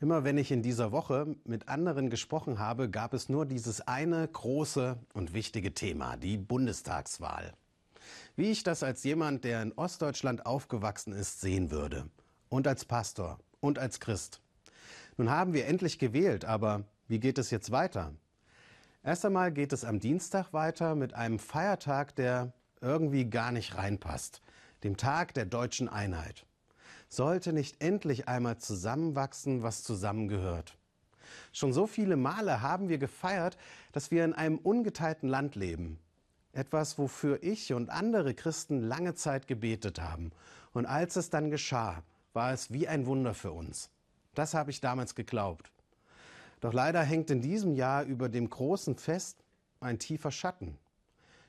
Immer wenn ich in dieser Woche mit anderen gesprochen habe, gab es nur dieses eine große und wichtige Thema, die Bundestagswahl. Wie ich das als jemand, der in Ostdeutschland aufgewachsen ist, sehen würde. Und als Pastor und als Christ. Nun haben wir endlich gewählt, aber wie geht es jetzt weiter? Erst einmal geht es am Dienstag weiter mit einem Feiertag, der irgendwie gar nicht reinpasst, dem Tag der deutschen Einheit. Sollte nicht endlich einmal zusammenwachsen, was zusammengehört? Schon so viele Male haben wir gefeiert, dass wir in einem ungeteilten Land leben. Etwas, wofür ich und andere Christen lange Zeit gebetet haben. Und als es dann geschah, war es wie ein Wunder für uns. Das habe ich damals geglaubt. Doch leider hängt in diesem Jahr über dem großen Fest ein tiefer Schatten.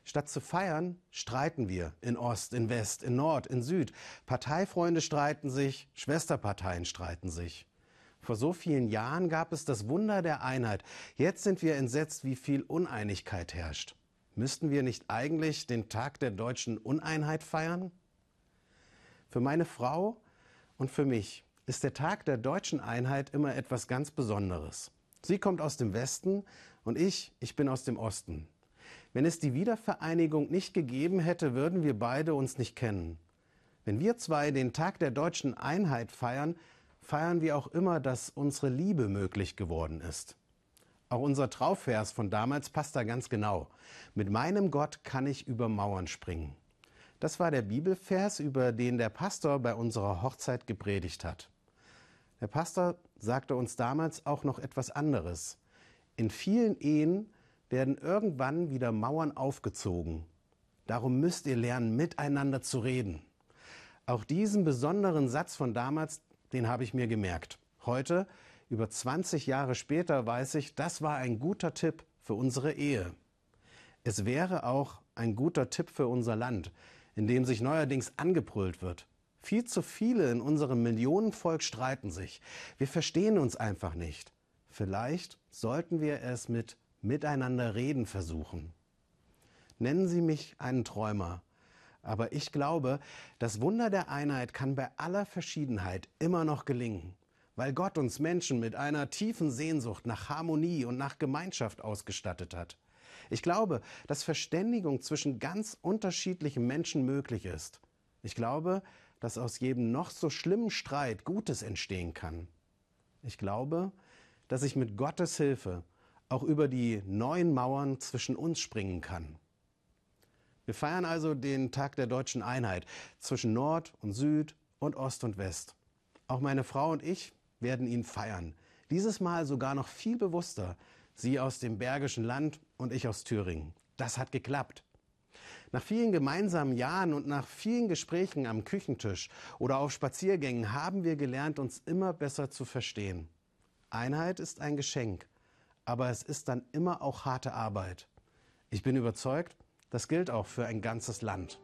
Statt zu feiern, streiten wir in Ost, in West, in Nord, in Süd. Parteifreunde streiten sich, Schwesterparteien streiten sich. Vor so vielen Jahren gab es das Wunder der Einheit. Jetzt sind wir entsetzt, wie viel Uneinigkeit herrscht. Müssten wir nicht eigentlich den Tag der deutschen Uneinheit feiern? Für meine Frau und für mich ist der Tag der deutschen Einheit immer etwas ganz Besonderes. Sie kommt aus dem Westen und ich, ich bin aus dem Osten. Wenn es die Wiedervereinigung nicht gegeben hätte, würden wir beide uns nicht kennen. Wenn wir zwei den Tag der deutschen Einheit feiern, feiern wir auch immer, dass unsere Liebe möglich geworden ist. Auch unser Trauvers von damals passt da ganz genau. Mit meinem Gott kann ich über Mauern springen. Das war der Bibelvers, über den der Pastor bei unserer Hochzeit gepredigt hat. Der Pastor sagte uns damals auch noch etwas anderes. In vielen Ehen werden irgendwann wieder Mauern aufgezogen. Darum müsst ihr lernen, miteinander zu reden. Auch diesen besonderen Satz von damals, den habe ich mir gemerkt. Heute, über 20 Jahre später, weiß ich, das war ein guter Tipp für unsere Ehe. Es wäre auch ein guter Tipp für unser Land, in dem sich neuerdings angebrüllt wird. Viel zu viele in unserem Millionenvolk streiten sich. Wir verstehen uns einfach nicht. Vielleicht sollten wir es mit miteinander reden versuchen. Nennen Sie mich einen Träumer, aber ich glaube, das Wunder der Einheit kann bei aller Verschiedenheit immer noch gelingen, weil Gott uns Menschen mit einer tiefen Sehnsucht nach Harmonie und nach Gemeinschaft ausgestattet hat. Ich glaube, dass Verständigung zwischen ganz unterschiedlichen Menschen möglich ist. Ich glaube, dass aus jedem noch so schlimmen Streit Gutes entstehen kann. Ich glaube, dass ich mit Gottes Hilfe auch über die neuen Mauern zwischen uns springen kann. Wir feiern also den Tag der deutschen Einheit zwischen Nord und Süd und Ost und West. Auch meine Frau und ich werden ihn feiern. Dieses Mal sogar noch viel bewusster. Sie aus dem Bergischen Land und ich aus Thüringen. Das hat geklappt. Nach vielen gemeinsamen Jahren und nach vielen Gesprächen am Küchentisch oder auf Spaziergängen haben wir gelernt, uns immer besser zu verstehen. Einheit ist ein Geschenk aber es ist dann immer auch harte Arbeit. Ich bin überzeugt, das gilt auch für ein ganzes Land.